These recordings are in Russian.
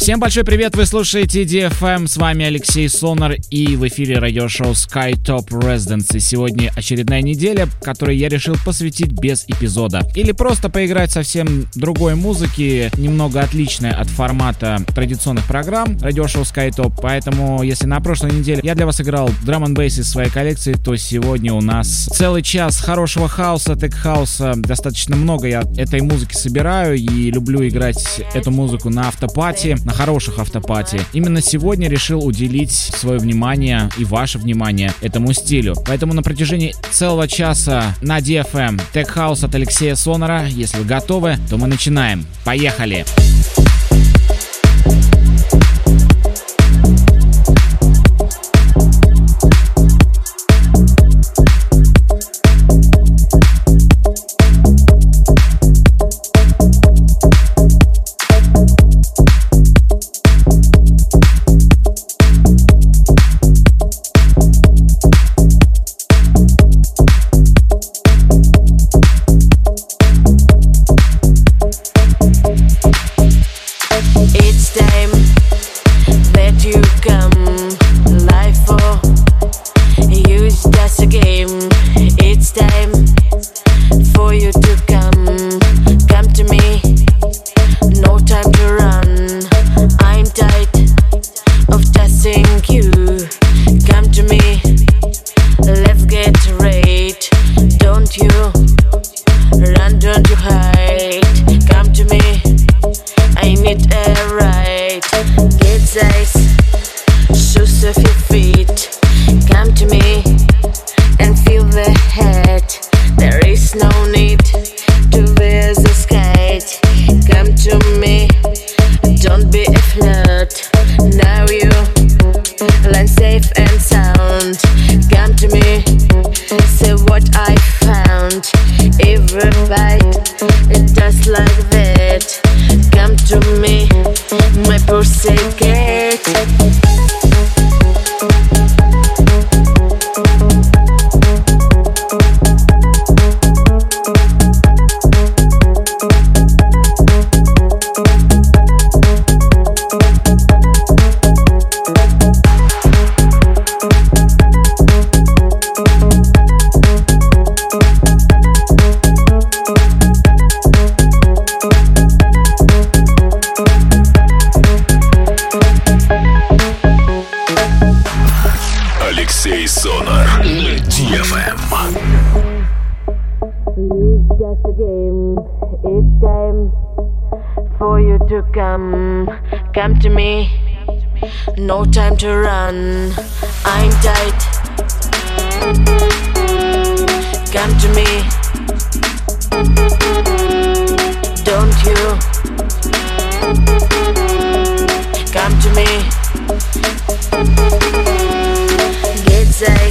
Всем большой привет, вы слушаете DFM, с вами Алексей Сонар и в эфире радиошоу Sky Top Residence. сегодня очередная неделя, которой я решил посвятить без эпизода. Или просто поиграть совсем другой музыки, немного отличной от формата традиционных программ радиошоу Sky Top. Поэтому, если на прошлой неделе я для вас играл драм н из своей коллекции, то сегодня у нас целый час хорошего хаоса, тек-хауса. Достаточно много я этой музыки собираю и люблю играть эту музыку на автопати, на хороших автопати. Именно сегодня решил уделить свое внимание и ваше внимание этому стилю. Поэтому на протяжении целого часа на DFM Tech House от Алексея Сонора. Если вы готовы, то мы начинаем. Поехали! Поехали! come, come to me. No time to run, I'm tight. Come to me. Don't you? Come to me. Get safe.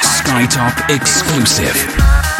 Skytop exclusive.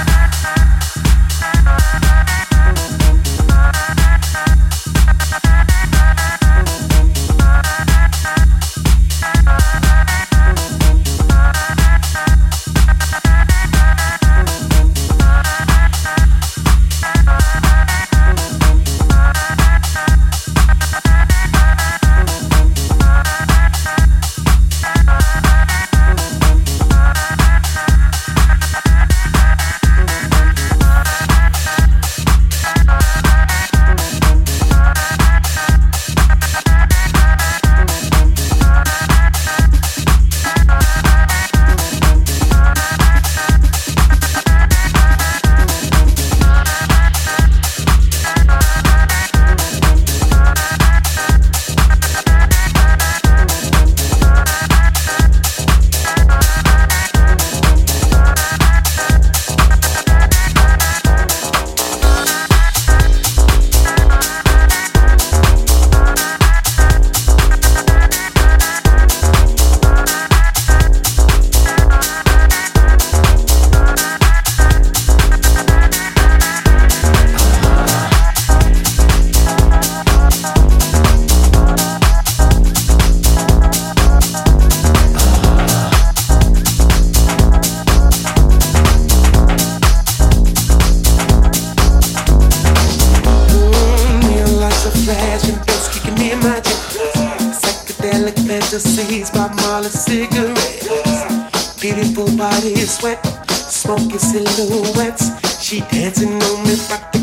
all cigarettes. Beautiful body sweat, wet, smoking silhouettes. She dancing on me like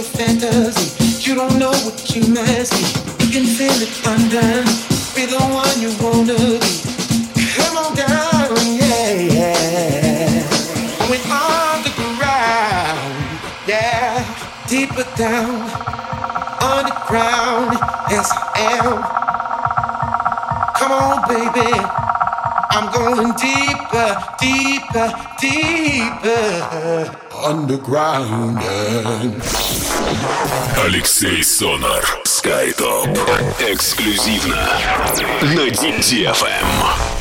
your fantasy. You don't know what you must be. You can feel it undone. Be the one you wanna be. Come on down, yeah, yeah. Going underground, yeah. Deeper down, underground, yes I am. Come on, baby. I'm going deeper, deeper, deeper. Underground. Алексей Сонар. Скайтоп. Эксклюзивно на DFM.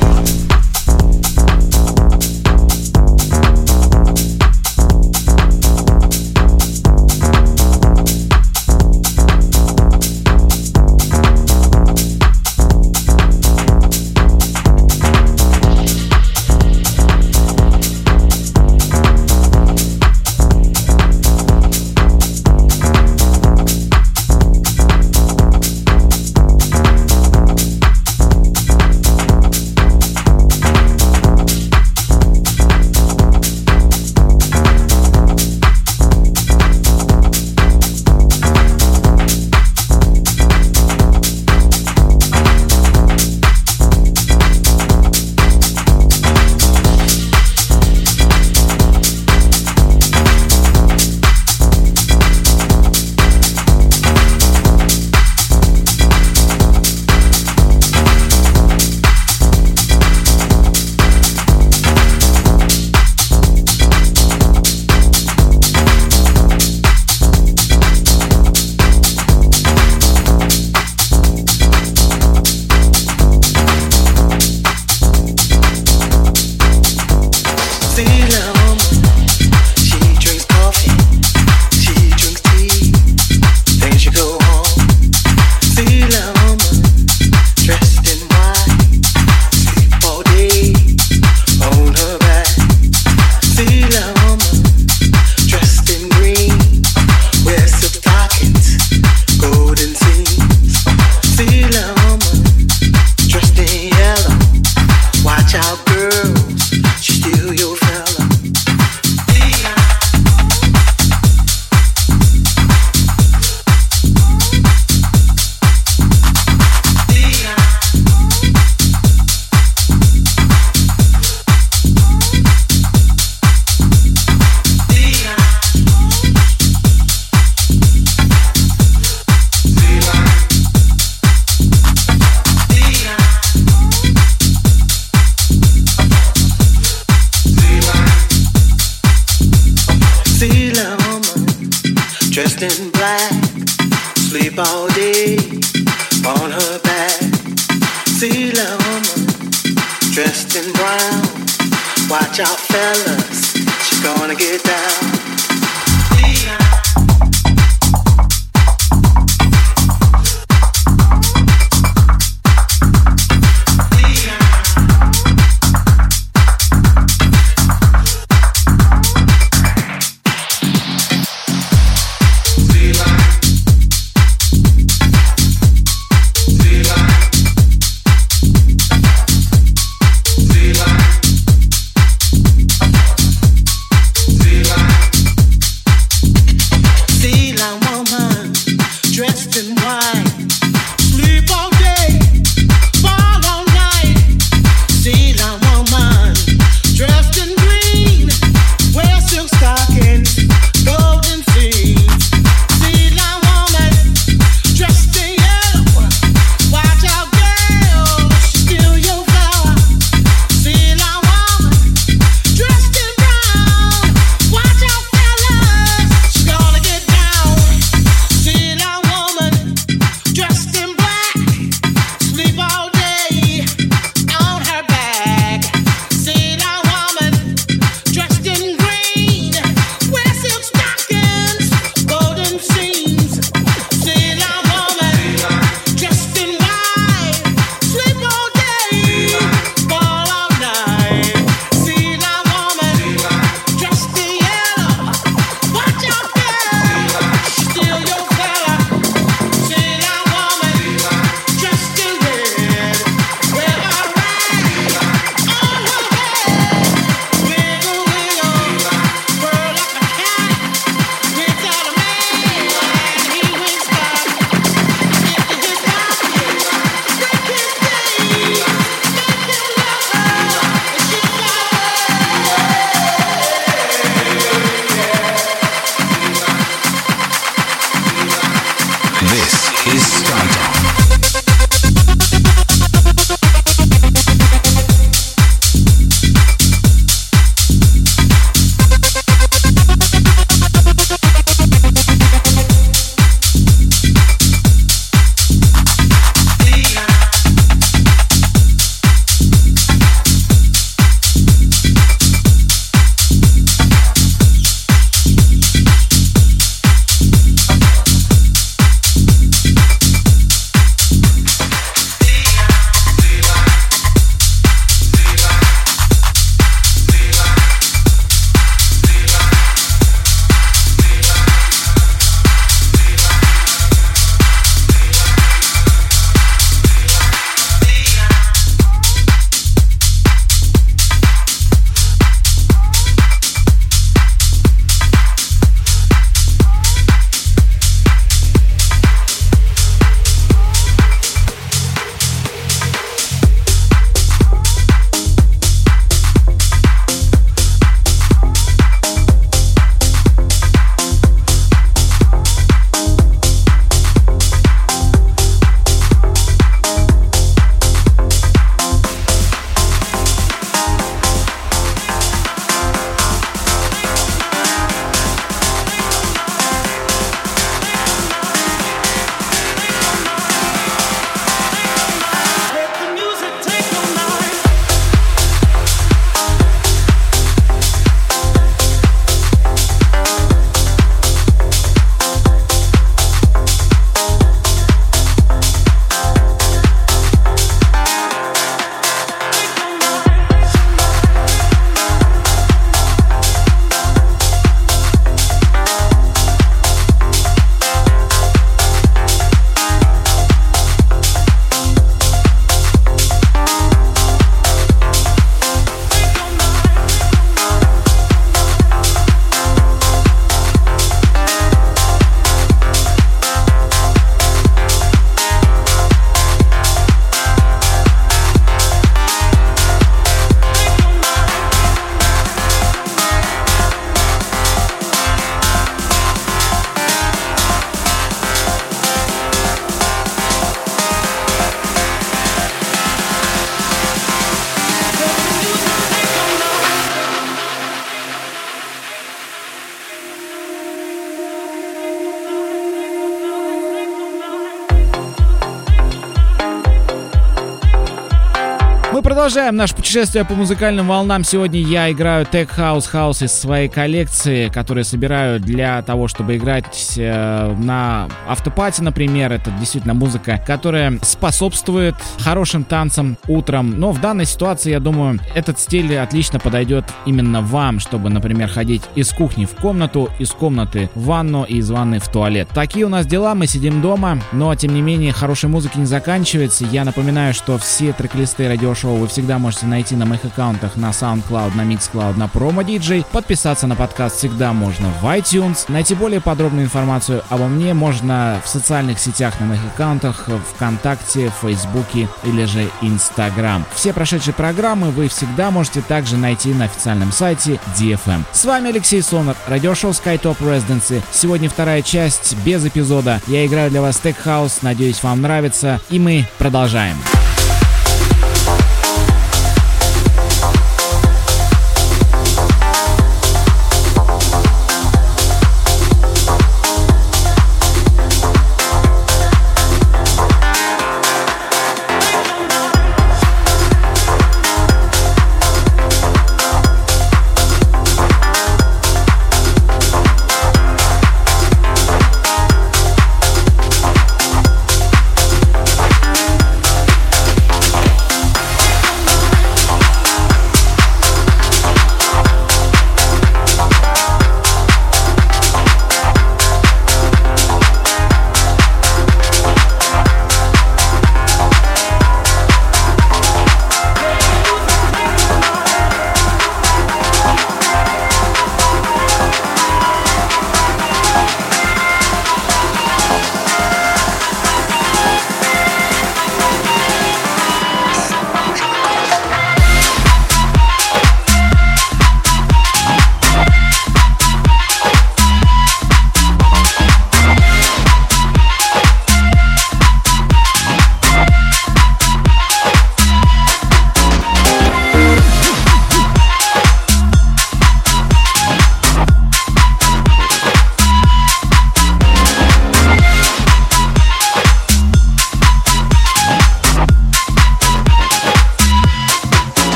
Продолжаем наше путешествие по музыкальным волнам. Сегодня я играю Tech House House из своей коллекции, которые собираю для того, чтобы играть э, на автопате, например. Это действительно музыка, которая способствует хорошим танцам утром. Но в данной ситуации, я думаю, этот стиль отлично подойдет именно вам, чтобы, например, ходить из кухни в комнату, из комнаты в ванну и из ванны в туалет. Такие у нас дела, мы сидим дома, но тем не менее хорошей музыки не заканчивается. Я напоминаю, что все трек-листы радиошоу вы всегда можете найти на моих аккаунтах на SoundCloud, на Mixcloud, на Promo DJ. Подписаться на подкаст всегда можно в iTunes. Найти более подробную информацию обо мне можно в социальных сетях на моих аккаунтах ВКонтакте, Фейсбуке или же Инстаграм. Все прошедшие программы вы всегда можете также найти на официальном сайте DFM. С вами Алексей Сонар, радиошоу SkyTop Residency. Сегодня вторая часть без эпизода. Я играю для вас Tech House, надеюсь вам нравится. И мы продолжаем.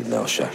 No Shack.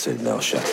said, signal shut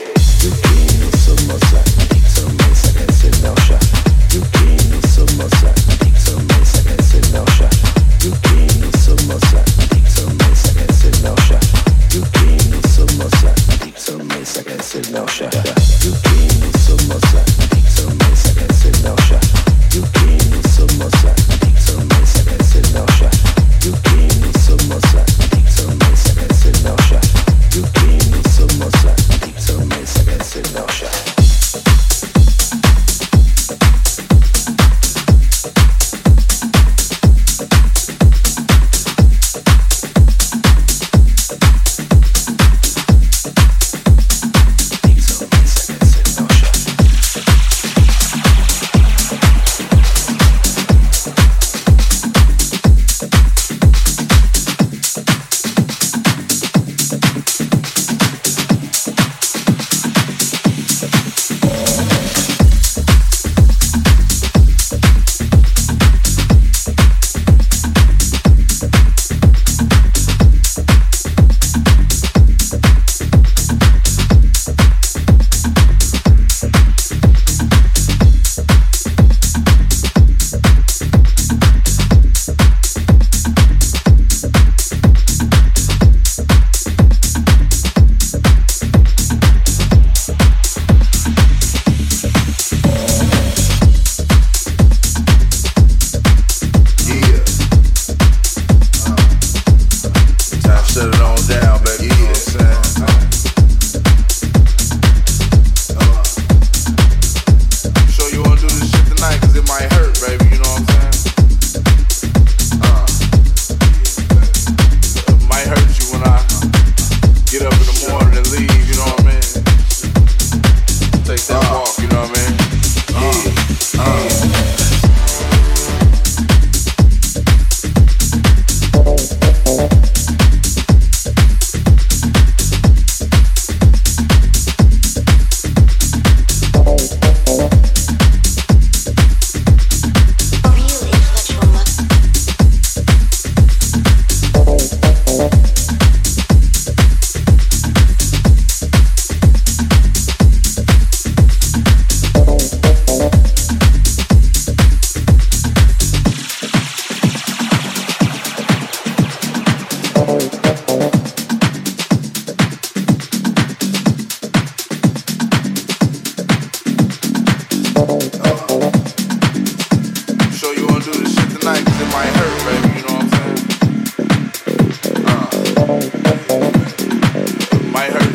this shit tonight cause it might hurt, baby, you know what I'm saying? Uh, might hurt.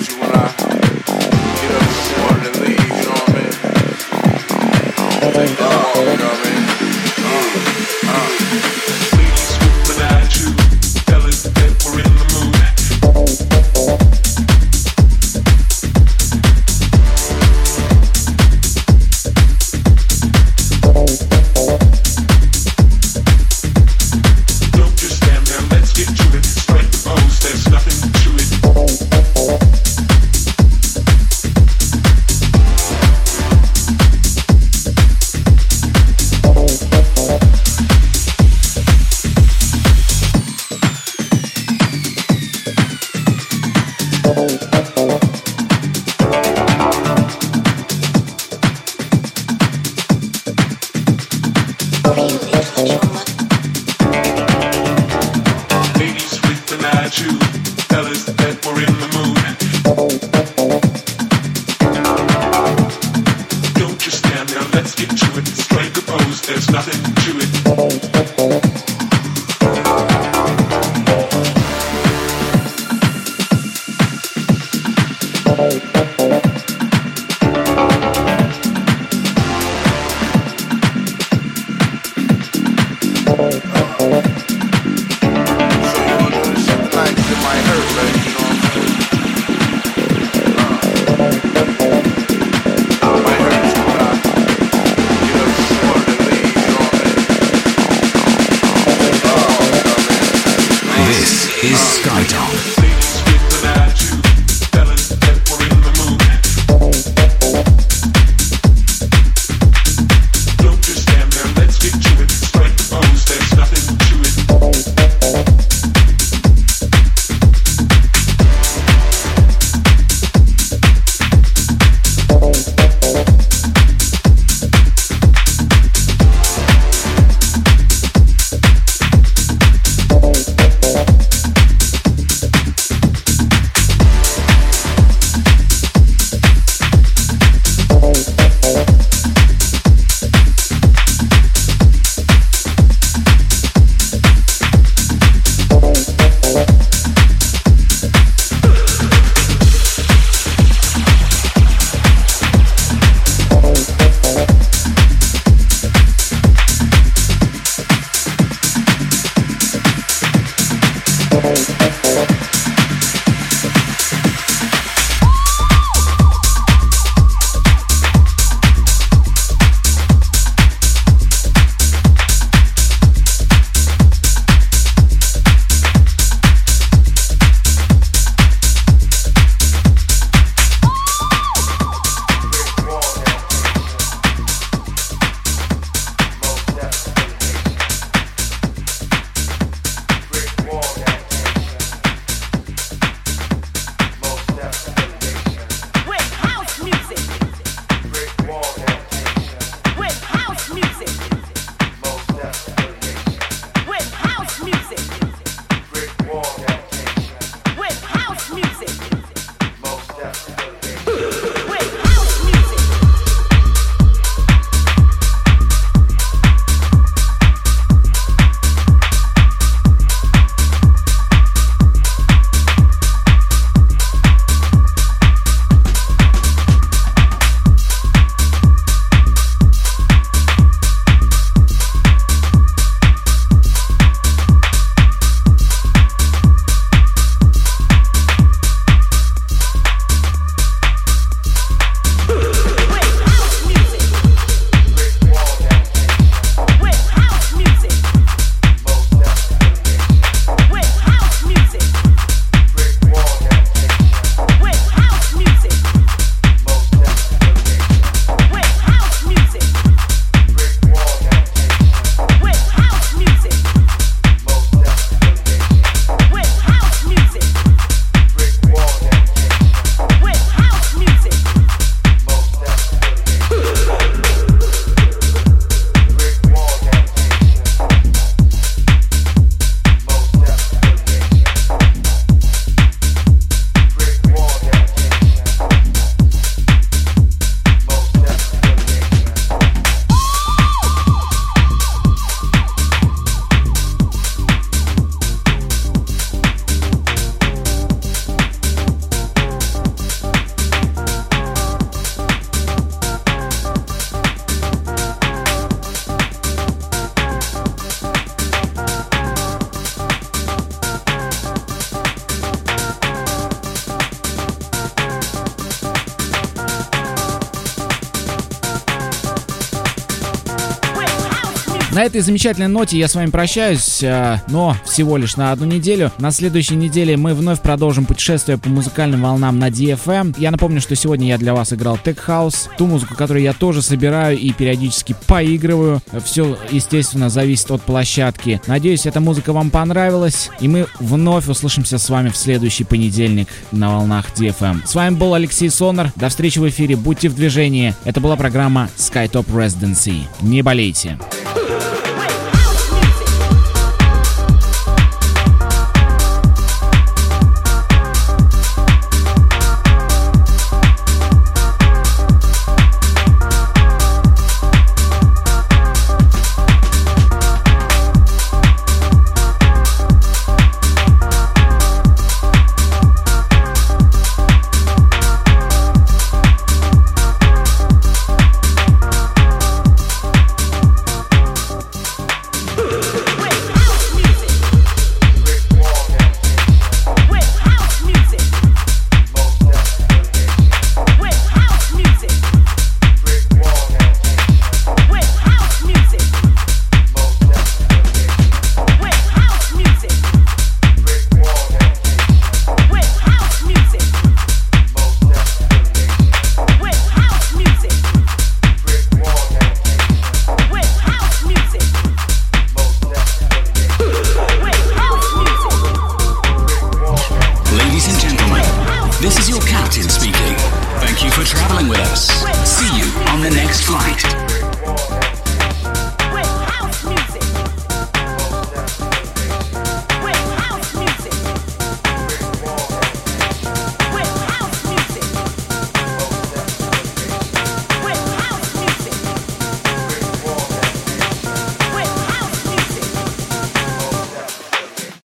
На этой замечательной ноте я с вами прощаюсь, э, но всего лишь на одну неделю. На следующей неделе мы вновь продолжим путешествие по музыкальным волнам на DFM. Я напомню, что сегодня я для вас играл Tech House, ту музыку, которую я тоже собираю и периодически поигрываю. Все, естественно, зависит от площадки. Надеюсь, эта музыка вам понравилась, и мы вновь услышимся с вами в следующий понедельник на волнах DFM. С вами был Алексей Сонар. До встречи в эфире. Будьте в движении. Это была программа SkyTop Residency. Не болейте.